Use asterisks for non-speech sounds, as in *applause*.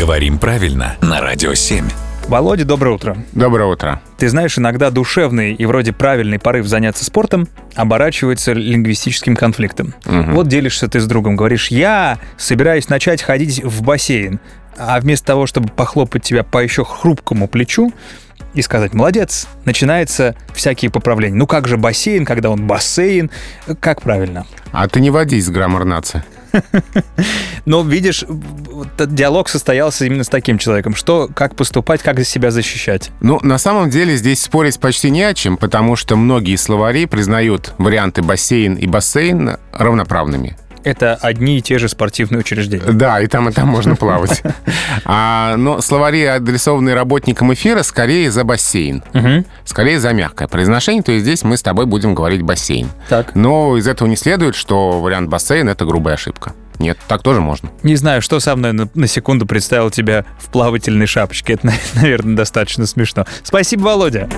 Говорим правильно на Радио 7. Володя, доброе утро. Доброе утро. Ты знаешь, иногда душевный и вроде правильный порыв заняться спортом оборачивается лингвистическим конфликтом. Мгм. Вот делишься ты с другом, говоришь, я собираюсь начать ходить в бассейн, а вместо того, чтобы похлопать тебя по еще хрупкому плечу и сказать «молодец», начинается всякие поправления. Ну как же бассейн, когда он бассейн? Как правильно? А ты не водись с граммар нации. *laughs* Но видишь, этот диалог состоялся именно с таким человеком. Что, как поступать, как себя защищать? Ну, на самом деле здесь спорить почти не о чем, потому что многие словари признают варианты бассейн и бассейн равноправными. Это одни и те же спортивные учреждения. Да, и там, и там можно плавать. *laughs* А, но словари, адресованные работникам эфира, скорее за бассейн. Мгм. Скорее за мягкое произношение, то есть здесь мы с тобой будем говорить бассейн. Так. Но из этого не следует, что вариант бассейн — это грубая ошибка. Нет, так тоже можно. Не знаю, что со мной на, на секунду представил тебя в плавательной шапочке. Это, *laughs* наверное, достаточно смешно. Спасибо, Володя.